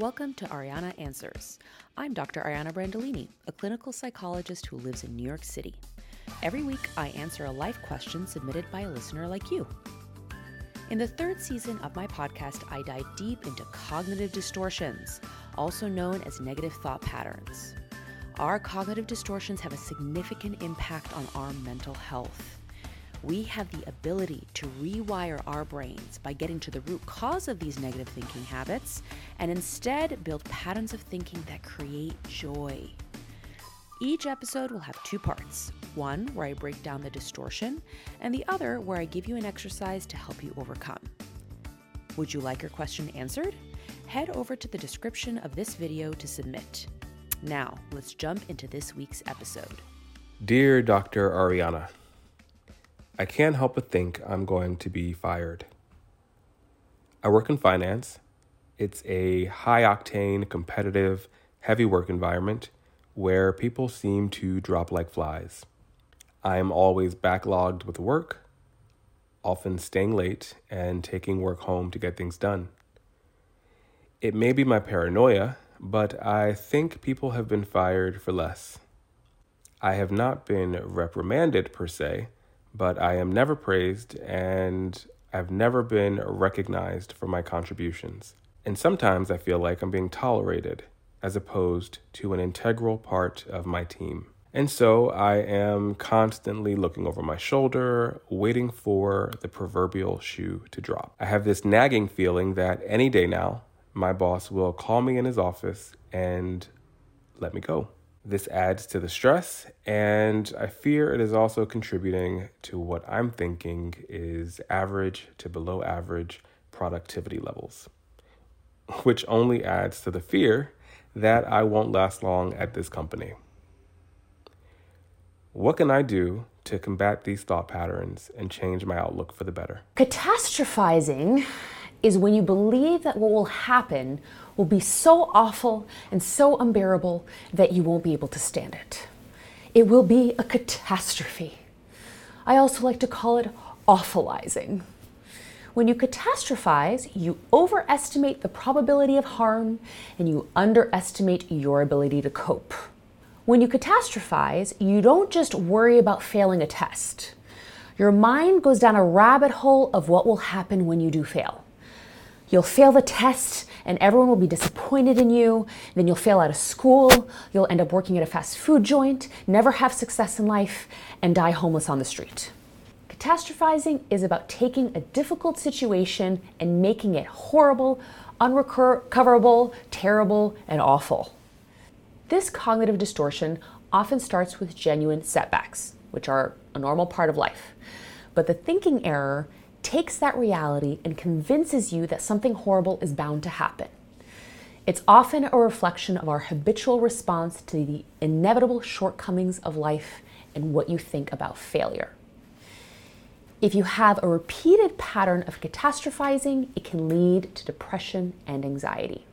Welcome to Ariana Answers. I'm Dr. Ariana Brandolini, a clinical psychologist who lives in New York City. Every week, I answer a life question submitted by a listener like you. In the third season of my podcast, I dive deep into cognitive distortions, also known as negative thought patterns. Our cognitive distortions have a significant impact on our mental health we have the ability to rewire our brains by getting to the root cause of these negative thinking habits and instead build patterns of thinking that create joy. Each episode will have two parts one where I break down the distortion, and the other where I give you an exercise to help you overcome. Would you like your question answered? Head over to the description of this video to submit. Now, let's jump into this week's episode. Dear Dr. Ariana, I can't help but think I'm going to be fired. I work in finance. It's a high octane, competitive, heavy work environment where people seem to drop like flies. I am always backlogged with work, often staying late and taking work home to get things done. It may be my paranoia, but I think people have been fired for less. I have not been reprimanded per se but I am never praised and I've never been recognized for my contributions. And sometimes I feel like I'm being tolerated as opposed to an integral part of my team. And so I am constantly looking over my shoulder, waiting for the proverbial shoe to drop. I have this nagging feeling that any day now, my boss will call me in his office and let me go. This adds to the stress, and I fear it is also contributing to what I'm thinking is average to below average productivity levels, which only adds to the fear that I won't last long at this company. What can I do to combat these thought patterns and change my outlook for the better? Catastrophizing is when you believe that what will happen will be so awful and so unbearable that you won't be able to stand it. It will be a catastrophe. I also like to call it awfulizing. When you catastrophize, you overestimate the probability of harm and you underestimate your ability to cope. When you catastrophize, you don't just worry about failing a test. Your mind goes down a rabbit hole of what will happen when you do fail. You'll fail the test and everyone will be disappointed in you. Then you'll fail out of school. You'll end up working at a fast food joint, never have success in life, and die homeless on the street. Catastrophizing is about taking a difficult situation and making it horrible, unrecoverable, terrible, and awful. This cognitive distortion often starts with genuine setbacks, which are a normal part of life. But the thinking error takes that reality and convinces you that something horrible is bound to happen. It's often a reflection of our habitual response to the inevitable shortcomings of life and what you think about failure. If you have a repeated pattern of catastrophizing, it can lead to depression and anxiety.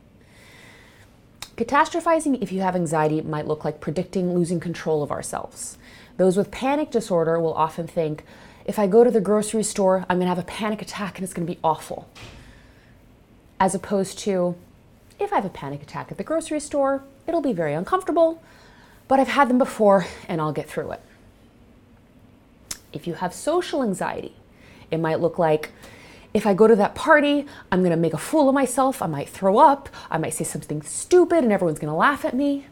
Catastrophizing, if you have anxiety, might look like predicting losing control of ourselves. Those with panic disorder will often think, if I go to the grocery store, I'm going to have a panic attack and it's going to be awful. As opposed to, if I have a panic attack at the grocery store, it'll be very uncomfortable, but I've had them before and I'll get through it. If you have social anxiety, it might look like if I go to that party, I'm going to make a fool of myself. I might throw up. I might say something stupid and everyone's going to laugh at me.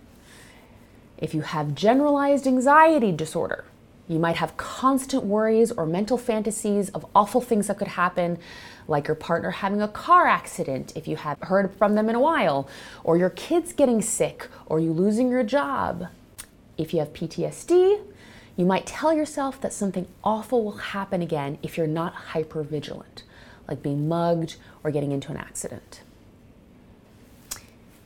If you have generalized anxiety disorder, you might have constant worries or mental fantasies of awful things that could happen, like your partner having a car accident if you haven't heard from them in a while, or your kids getting sick, or you losing your job. If you have PTSD, you might tell yourself that something awful will happen again if you're not hyper vigilant, like being mugged or getting into an accident.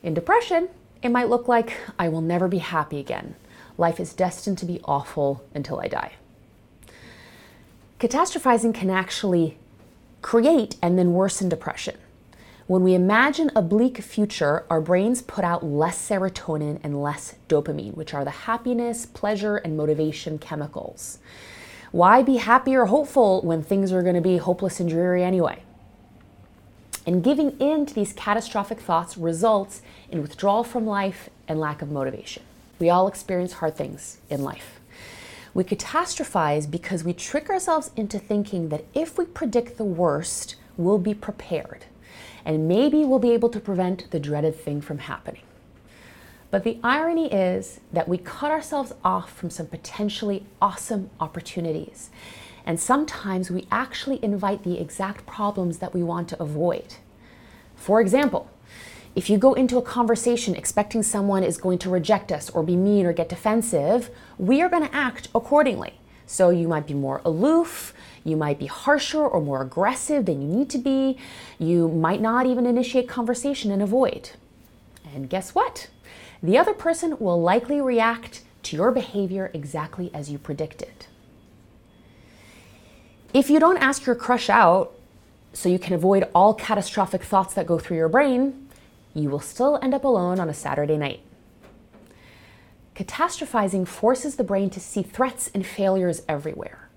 In depression, it might look like I will never be happy again life is destined to be awful until I die. Catastrophizing can actually create and then worsen depression. When we imagine a bleak future, our brains put out less serotonin and less dopamine, which are the happiness, pleasure, and motivation chemicals. Why be happy or hopeful when things are going to be hopeless and dreary anyway? And giving in to these catastrophic thoughts results in withdrawal from life and lack of motivation. We all experience hard things in life. We catastrophize because we trick ourselves into thinking that if we predict the worst, we'll be prepared. And maybe we'll be able to prevent the dreaded thing from happening. But the irony is that we cut ourselves off from some potentially awesome opportunities. And sometimes we actually invite the exact problems that we want to avoid. For example, if you go into a conversation expecting someone is going to reject us or be mean or get defensive, we are going to act accordingly. So you might be more aloof, you might be harsher or more aggressive than you need to be, you might not even initiate conversation and avoid. And guess what? The other person will likely react to your behavior exactly as you predicted. If you don't ask your crush out so you can avoid all catastrophic thoughts that go through your brain, you will still end up alone on a Saturday night. Catastrophizing forces the brain to see threats and failures everywhere.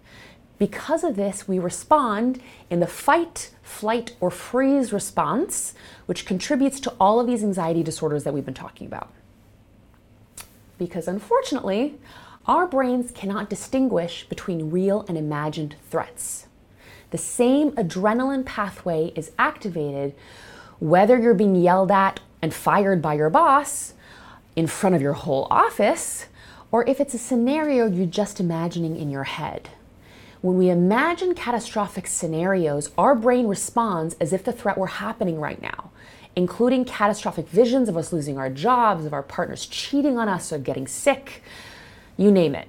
Because of this, we respond in the fight, flight, or freeze response, which contributes to all of these anxiety disorders that we've been talking about. Because unfortunately, our brains cannot distinguish between real and imagined threats. The same adrenaline pathway is activated whether you're being yelled at and fired by your boss in front of your whole office, or if it's a scenario you're just imagining in your head. When we imagine catastrophic scenarios, our brain responds as if the threat were happening right now, including catastrophic visions of us losing our jobs, of our partners cheating on us or getting sick, you name it.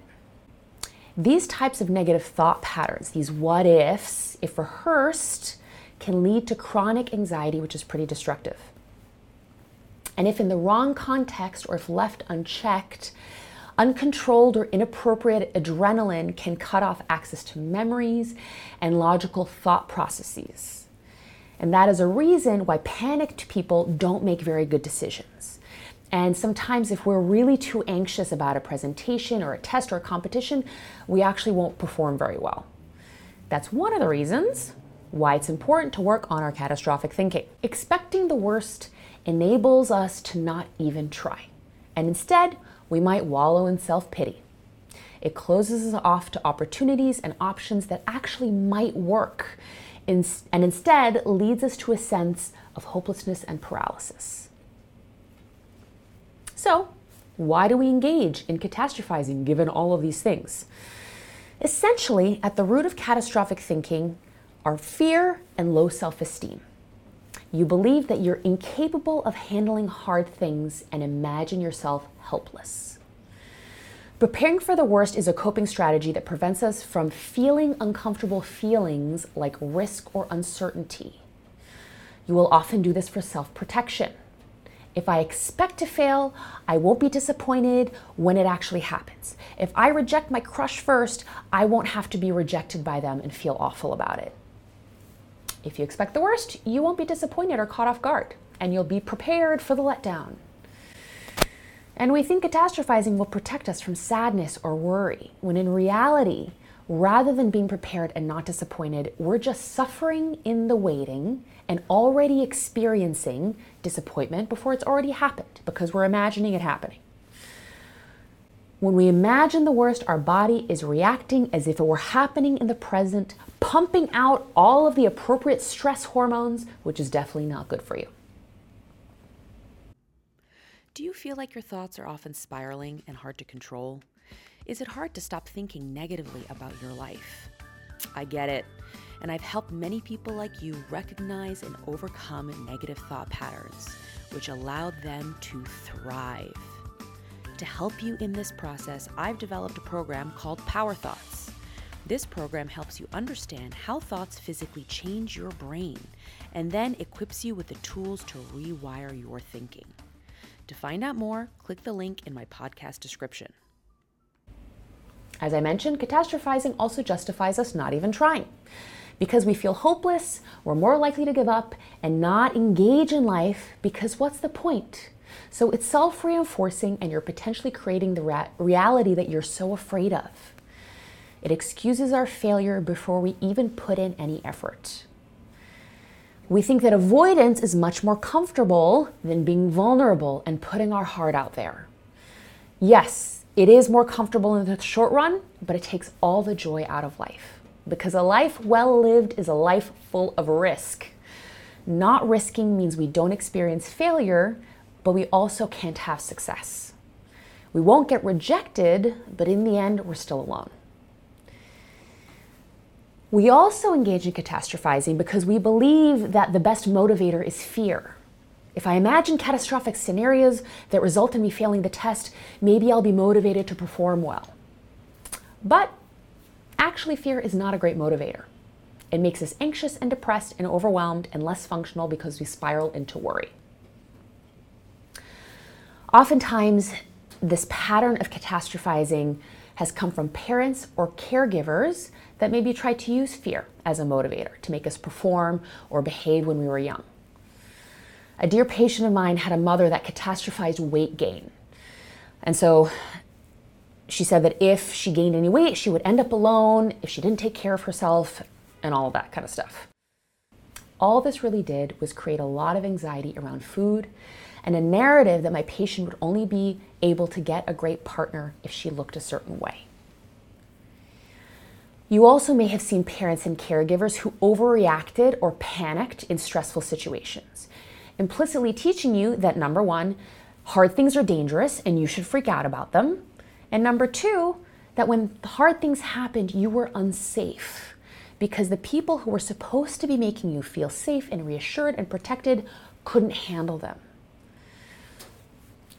These types of negative thought patterns, these what ifs, if rehearsed, can lead to chronic anxiety, which is pretty destructive. And if in the wrong context or if left unchecked, uncontrolled or inappropriate adrenaline can cut off access to memories and logical thought processes. And that is a reason why panicked people don't make very good decisions. And sometimes, if we're really too anxious about a presentation or a test or a competition, we actually won't perform very well. That's one of the reasons why it's important to work on our catastrophic thinking. Expecting the worst enables us to not even try. And instead, we might wallow in self pity. It closes us off to opportunities and options that actually might work, and instead leads us to a sense of hopelessness and paralysis. So, why do we engage in catastrophizing given all of these things? Essentially, at the root of catastrophic thinking are fear and low self esteem. You believe that you're incapable of handling hard things and imagine yourself helpless. Preparing for the worst is a coping strategy that prevents us from feeling uncomfortable feelings like risk or uncertainty. You will often do this for self protection. If I expect to fail, I won't be disappointed when it actually happens. If I reject my crush first, I won't have to be rejected by them and feel awful about it. If you expect the worst, you won't be disappointed or caught off guard, and you'll be prepared for the letdown. And we think catastrophizing will protect us from sadness or worry, when in reality, rather than being prepared and not disappointed, we're just suffering in the waiting and already experiencing disappointment before it's already happened because we're imagining it happening. When we imagine the worst, our body is reacting as if it were happening in the present, pumping out all of the appropriate stress hormones, which is definitely not good for you. Do you feel like your thoughts are often spiraling and hard to control? Is it hard to stop thinking negatively about your life? I get it. And I've helped many people like you recognize and overcome negative thought patterns, which allowed them to thrive. To help you in this process, I've developed a program called Power Thoughts. This program helps you understand how thoughts physically change your brain and then equips you with the tools to rewire your thinking. To find out more, click the link in my podcast description. As I mentioned, catastrophizing also justifies us not even trying. Because we feel hopeless, we're more likely to give up and not engage in life because what's the point? So it's self reinforcing and you're potentially creating the ra- reality that you're so afraid of. It excuses our failure before we even put in any effort. We think that avoidance is much more comfortable than being vulnerable and putting our heart out there. Yes, it is more comfortable in the short run, but it takes all the joy out of life. Because a life well lived is a life full of risk. Not risking means we don't experience failure, but we also can't have success. We won't get rejected, but in the end, we're still alone. We also engage in catastrophizing because we believe that the best motivator is fear. If I imagine catastrophic scenarios that result in me failing the test, maybe I'll be motivated to perform well. But actually, fear is not a great motivator. It makes us anxious and depressed and overwhelmed and less functional because we spiral into worry. Oftentimes, this pattern of catastrophizing has come from parents or caregivers that maybe tried to use fear as a motivator to make us perform or behave when we were young. A dear patient of mine had a mother that catastrophized weight gain. And so she said that if she gained any weight, she would end up alone if she didn't take care of herself and all that kind of stuff. All this really did was create a lot of anxiety around food and a narrative that my patient would only be able to get a great partner if she looked a certain way. You also may have seen parents and caregivers who overreacted or panicked in stressful situations, implicitly teaching you that number one, hard things are dangerous and you should freak out about them. And number two, that when hard things happened, you were unsafe because the people who were supposed to be making you feel safe and reassured and protected couldn't handle them.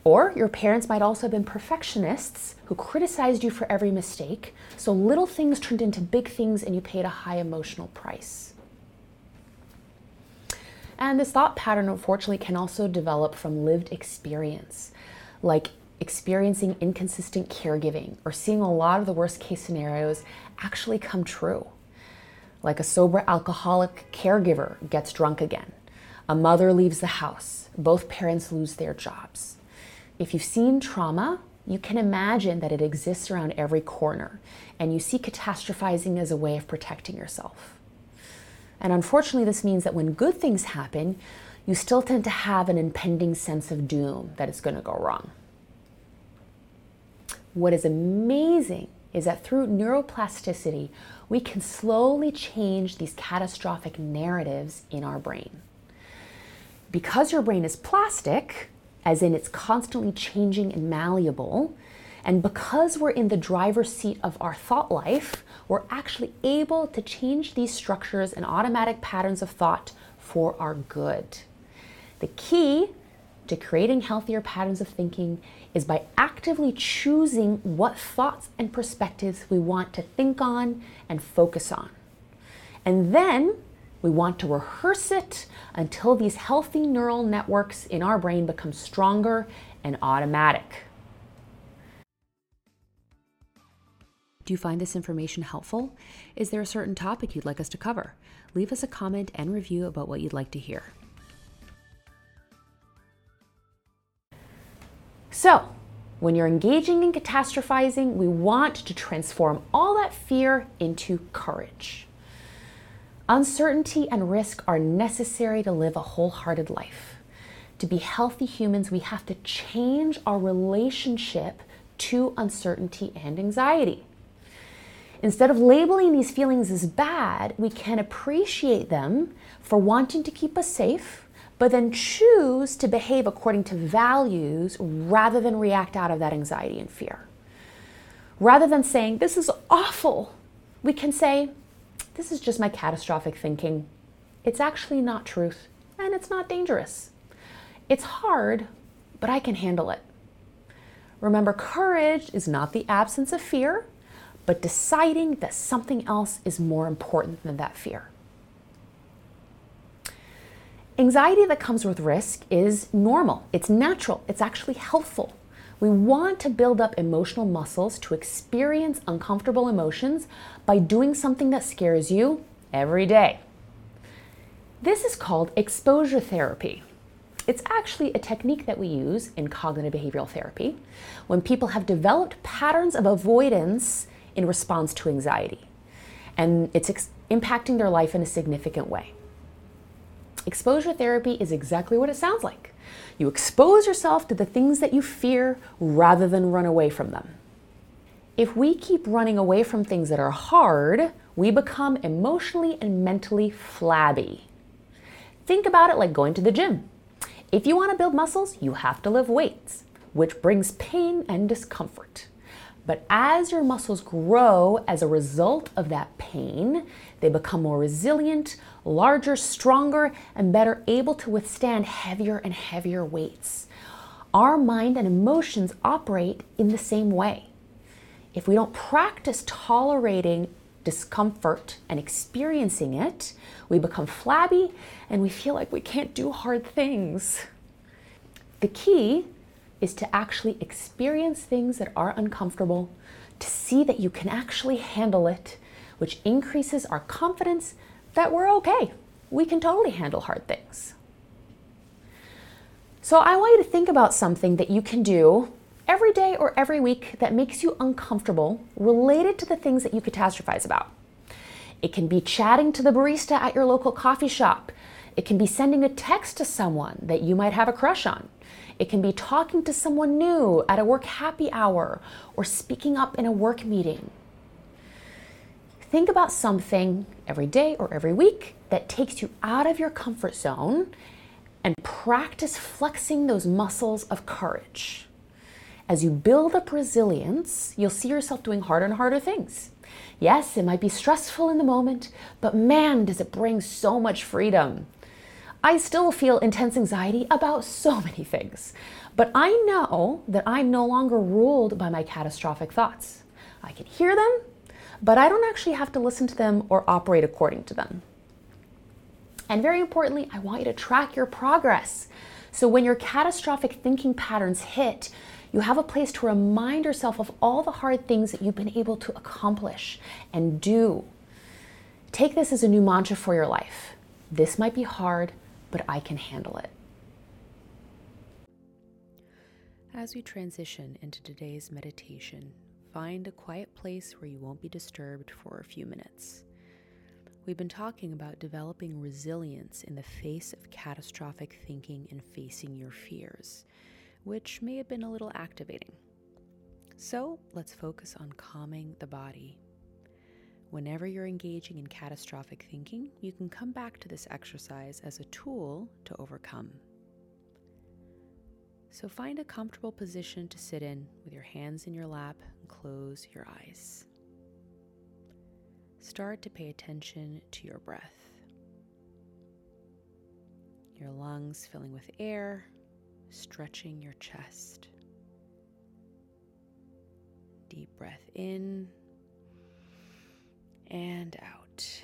Or your parents might also have been perfectionists who criticized you for every mistake, so little things turned into big things and you paid a high emotional price. And this thought pattern, unfortunately, can also develop from lived experience, like experiencing inconsistent caregiving or seeing a lot of the worst case scenarios actually come true. Like a sober alcoholic caregiver gets drunk again, a mother leaves the house, both parents lose their jobs. If you've seen trauma, you can imagine that it exists around every corner, and you see catastrophizing as a way of protecting yourself. And unfortunately, this means that when good things happen, you still tend to have an impending sense of doom that it's going to go wrong. What is amazing is that through neuroplasticity, we can slowly change these catastrophic narratives in our brain. Because your brain is plastic, as in it's constantly changing and malleable. And because we're in the driver's seat of our thought life, we're actually able to change these structures and automatic patterns of thought for our good. The key to creating healthier patterns of thinking is by actively choosing what thoughts and perspectives we want to think on and focus on. And then we want to rehearse it until these healthy neural networks in our brain become stronger and automatic. Do you find this information helpful? Is there a certain topic you'd like us to cover? Leave us a comment and review about what you'd like to hear. So, when you're engaging in catastrophizing, we want to transform all that fear into courage. Uncertainty and risk are necessary to live a wholehearted life. To be healthy humans, we have to change our relationship to uncertainty and anxiety. Instead of labeling these feelings as bad, we can appreciate them for wanting to keep us safe, but then choose to behave according to values rather than react out of that anxiety and fear. Rather than saying, This is awful, we can say, this is just my catastrophic thinking. It's actually not truth, and it's not dangerous. It's hard, but I can handle it. Remember, courage is not the absence of fear, but deciding that something else is more important than that fear. Anxiety that comes with risk is normal, it's natural, it's actually helpful. We want to build up emotional muscles to experience uncomfortable emotions by doing something that scares you every day. This is called exposure therapy. It's actually a technique that we use in cognitive behavioral therapy when people have developed patterns of avoidance in response to anxiety, and it's ex- impacting their life in a significant way. Exposure therapy is exactly what it sounds like. You expose yourself to the things that you fear rather than run away from them. If we keep running away from things that are hard, we become emotionally and mentally flabby. Think about it like going to the gym. If you want to build muscles, you have to lift weights, which brings pain and discomfort. But as your muscles grow as a result of that pain, they become more resilient, larger, stronger, and better able to withstand heavier and heavier weights. Our mind and emotions operate in the same way. If we don't practice tolerating discomfort and experiencing it, we become flabby and we feel like we can't do hard things. The key is to actually experience things that are uncomfortable, to see that you can actually handle it, which increases our confidence that we're okay. We can totally handle hard things. So, I want you to think about something that you can do every day or every week that makes you uncomfortable related to the things that you catastrophize about. It can be chatting to the barista at your local coffee shop. It can be sending a text to someone that you might have a crush on. It can be talking to someone new at a work happy hour or speaking up in a work meeting. Think about something every day or every week that takes you out of your comfort zone and practice flexing those muscles of courage. As you build up resilience, you'll see yourself doing harder and harder things. Yes, it might be stressful in the moment, but man, does it bring so much freedom. I still feel intense anxiety about so many things, but I know that I'm no longer ruled by my catastrophic thoughts. I can hear them, but I don't actually have to listen to them or operate according to them. And very importantly, I want you to track your progress. So when your catastrophic thinking patterns hit, you have a place to remind yourself of all the hard things that you've been able to accomplish and do. Take this as a new mantra for your life. This might be hard, but I can handle it. As we transition into today's meditation, find a quiet place where you won't be disturbed for a few minutes. We've been talking about developing resilience in the face of catastrophic thinking and facing your fears, which may have been a little activating. So let's focus on calming the body Whenever you're engaging in catastrophic thinking, you can come back to this exercise as a tool to overcome. So find a comfortable position to sit in with your hands in your lap and close your eyes. Start to pay attention to your breath. Your lungs filling with air, stretching your chest. Deep breath in and out.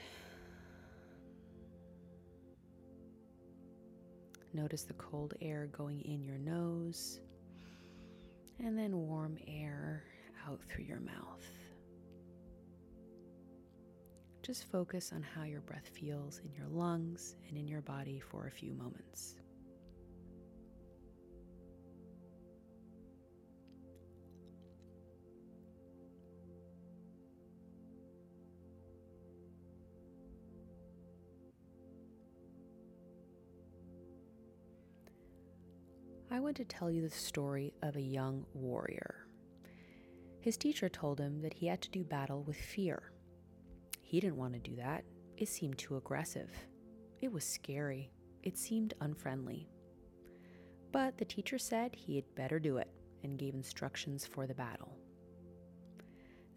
Notice the cold air going in your nose and then warm air out through your mouth. Just focus on how your breath feels in your lungs and in your body for a few moments. To tell you the story of a young warrior. His teacher told him that he had to do battle with fear. He didn't want to do that. It seemed too aggressive. It was scary. It seemed unfriendly. But the teacher said he had better do it and gave instructions for the battle.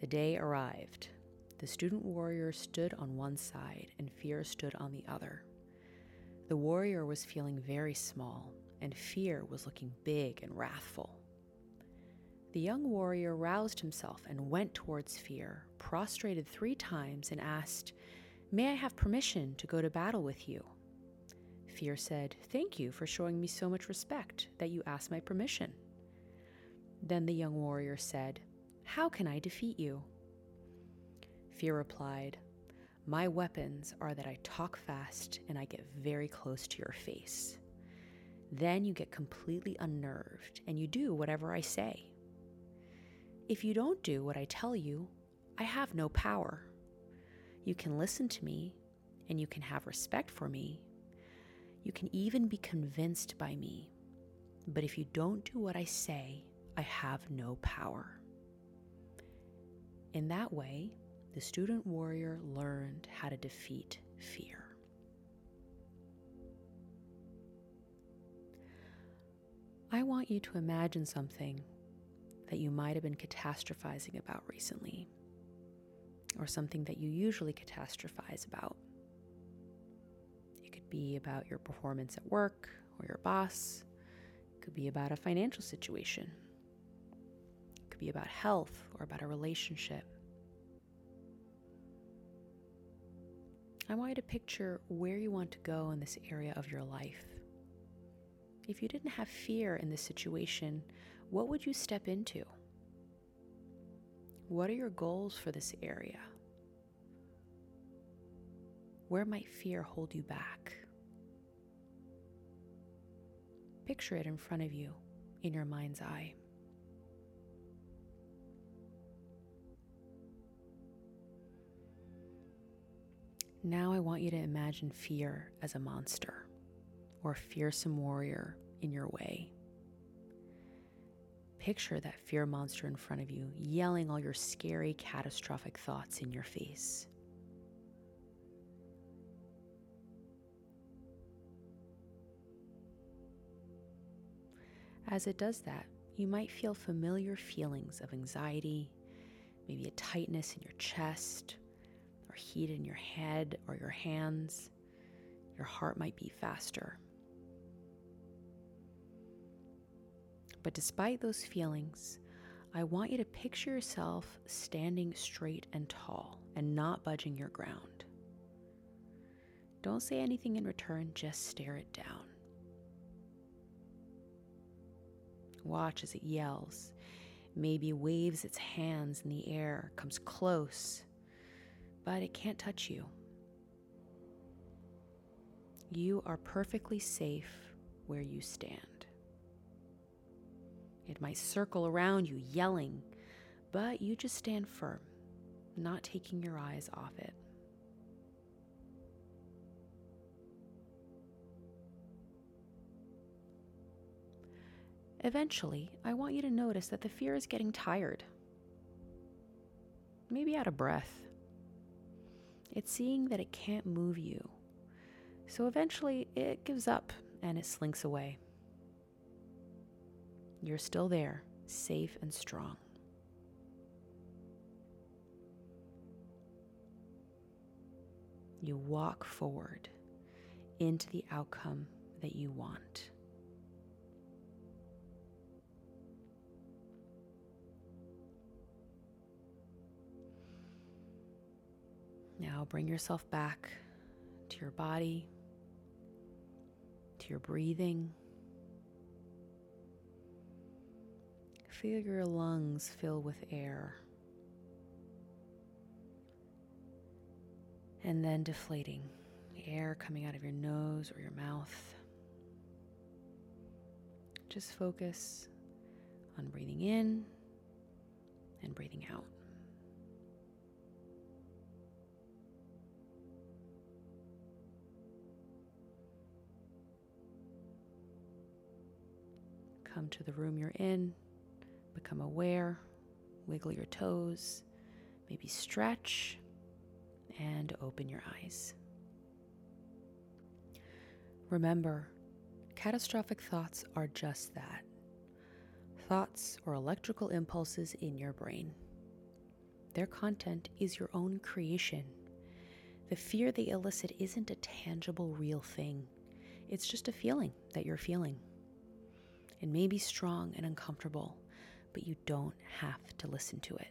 The day arrived. The student warrior stood on one side and fear stood on the other. The warrior was feeling very small and fear was looking big and wrathful. The young warrior roused himself and went towards fear, prostrated three times, and asked, May I have permission to go to battle with you? Fear said, Thank you for showing me so much respect that you asked my permission. Then the young warrior said, How can I defeat you? Fear replied, My weapons are that I talk fast and I get very close to your face. Then you get completely unnerved and you do whatever I say. If you don't do what I tell you, I have no power. You can listen to me and you can have respect for me. You can even be convinced by me. But if you don't do what I say, I have no power. In that way, the student warrior learned how to defeat fear. I want you to imagine something that you might have been catastrophizing about recently, or something that you usually catastrophize about. It could be about your performance at work or your boss, it could be about a financial situation, it could be about health or about a relationship. I want you to picture where you want to go in this area of your life. If you didn't have fear in this situation, what would you step into? What are your goals for this area? Where might fear hold you back? Picture it in front of you in your mind's eye. Now I want you to imagine fear as a monster or fearsome warrior in your way. Picture that fear monster in front of you, yelling all your scary, catastrophic thoughts in your face. As it does that, you might feel familiar feelings of anxiety, maybe a tightness in your chest, or heat in your head or your hands. Your heart might beat faster. But despite those feelings, I want you to picture yourself standing straight and tall and not budging your ground. Don't say anything in return, just stare it down. Watch as it yells, maybe waves its hands in the air, comes close, but it can't touch you. You are perfectly safe where you stand. It might circle around you, yelling, but you just stand firm, not taking your eyes off it. Eventually, I want you to notice that the fear is getting tired, maybe out of breath. It's seeing that it can't move you. So eventually, it gives up and it slinks away. You're still there, safe and strong. You walk forward into the outcome that you want. Now bring yourself back to your body, to your breathing. Feel your lungs fill with air. And then deflating, air coming out of your nose or your mouth. Just focus on breathing in and breathing out. Come to the room you're in, become aware, wiggle your toes, maybe stretch, and open your eyes. Remember, catastrophic thoughts are just that thoughts or electrical impulses in your brain. Their content is your own creation. The fear they elicit isn't a tangible, real thing, it's just a feeling that you're feeling. It may be strong and uncomfortable, but you don't have to listen to it.